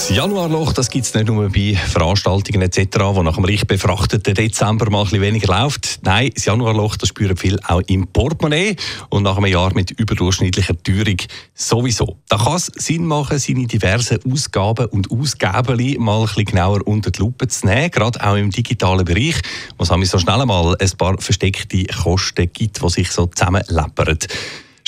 das Januarloch, das gibt es nicht nur bei Veranstaltungen etc., wo nach dem reich befrachteten Dezember mal ein bisschen weniger läuft. Nein, das Januarloch, das spüren viele auch im Portemonnaie und nach einem Jahr mit überdurchschnittlicher Teuerung sowieso. Da kann es Sinn machen, seine diversen Ausgaben und Ausgaben mal ein bisschen genauer unter die Lupe zu nehmen, gerade auch im digitalen Bereich, wo es so schnell mal ein paar versteckte Kosten gibt, die sich so zusammenleppern.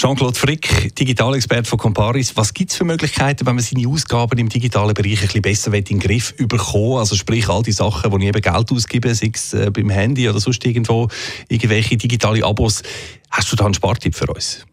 Jean-Claude Frick, Digitalexperte von Comparis. Was gibt es für Möglichkeiten, wenn man seine Ausgaben im digitalen Bereich ein bisschen besser in den Griff bekommen Also sprich all die Sachen, wo ich eben Geld ausgebe, sei es äh, beim Handy oder sonst irgendwo, irgendwelche digitale Abos. Hast du da einen Spartipp für uns?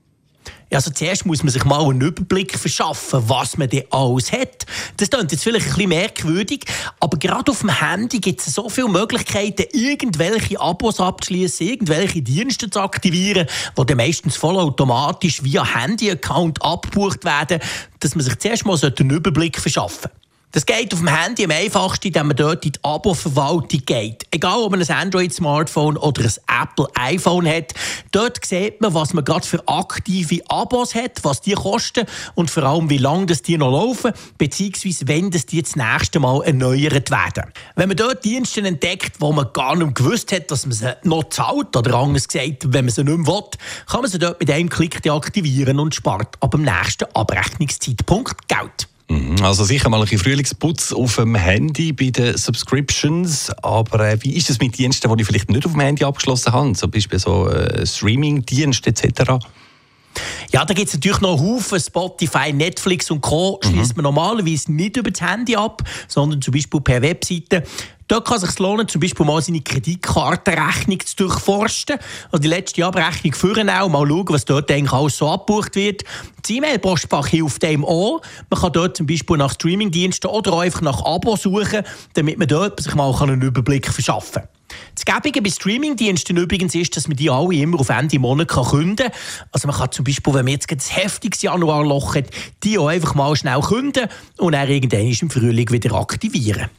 Also zuerst muss man sich mal einen Überblick verschaffen, was man denn alles hat. Das klingt jetzt vielleicht ein bisschen merkwürdig, aber gerade auf dem Handy gibt es so viele Möglichkeiten, irgendwelche Abos abzuschließen, irgendwelche Dienste zu aktivieren, die dann meistens vollautomatisch via Handy-Account abgebucht werden, dass man sich zuerst mal einen Überblick verschaffen sollte. Das geht auf dem Handy am einfachsten, indem man dort in die Abo-Verwaltung geht. Egal, ob man ein Android-Smartphone oder ein Apple-iPhone hat, dort sieht man, was man gerade für aktive Abos hat, was die kosten und vor allem, wie lange die noch laufen, beziehungsweise wenn die das nächste Mal erneuert werden. Wenn man dort Dienste entdeckt, wo man gar nicht gewusst hat, dass man sie noch zahlt, oder anders gesagt, wenn man sie nicht mehr will, kann man sie dort mit einem Klick deaktivieren und spart ab dem nächsten Abrechnungszeitpunkt Geld. Mhm. Also sicher mal ein Frühlingsputz auf dem Handy bei den Subscriptions, aber äh, wie ist es mit Diensten, die ich vielleicht nicht auf dem Handy abgeschlossen habe, zum Beispiel so äh, Streaming-Dienste etc.? Ja, da gibt es natürlich noch Haufen Spotify, Netflix und Co. Schließt mhm. man normalerweise nicht über das Handy ab, sondern zum Beispiel per Webseite. Dort kann es sich lohnen, zum Beispiel mal seine Kreditkartenrechnung zu durchforsten. Also die letzte Abrechnung führen auch, mal schauen, was dort eigentlich alles so abgebucht wird. Das E-Mail-Postfach hilft dem auch. Man kann dort zum Beispiel nach Streamingdiensten oder auch einfach nach Abo suchen, damit man dort sich mal einen Überblick verschaffen kann. Das Gäbige bei Streamingdiensten übrigens ist, dass man die alle immer auf Ende Monat künden kann. Also man kann zum Beispiel, wenn man jetzt ein heftiges Januarloch hat, die auch einfach mal schnell künden und dann irgendwann im Frühling wieder aktivieren.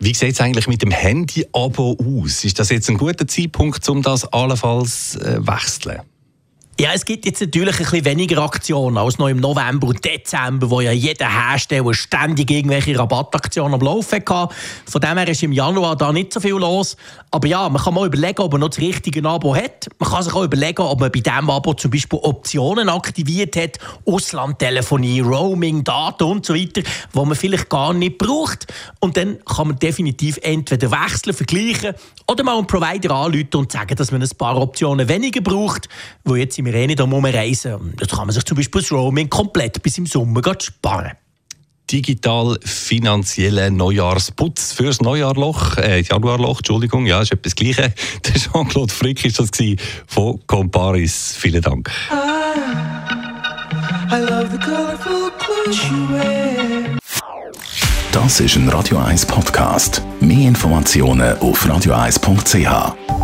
Wie sieht es eigentlich mit dem Handy-Abo aus? Ist das jetzt ein guter Zeitpunkt, um das allenfalls äh, wechseln? Ja, es gibt jetzt natürlich ein bisschen weniger Aktionen als noch im November und Dezember, wo ja jeder Hersteller ständig irgendwelche Rabattaktionen am Laufen hatte. Von dem her ist im Januar da nicht so viel los. Aber ja, man kann mal überlegen, ob man noch das richtige Abo hat. Man kann sich auch überlegen, ob man bei diesem Abo zum Beispiel Optionen aktiviert hat, Auslandtelefonie, Roaming, Daten und so weiter, die man vielleicht gar nicht braucht. Und dann kann man definitiv entweder wechseln, vergleichen oder mal einen Provider anrufen und sagen, dass man ein paar Optionen weniger braucht, wo jetzt im wir eh nicht reisen. Das kann man sich zum Beispiel das Roaming komplett bis im Sommer sparen digital finanziellen Neujahrsputz fürs Neujahrloch, äh, Januarloch, Entschuldigung, ja, ist etwas Gleiche. Der Jean-Claude Frick ist das von Comparis. Vielen Dank. Das ist ein Radio 1 Podcast. Mehr Informationen auf radio1.ch.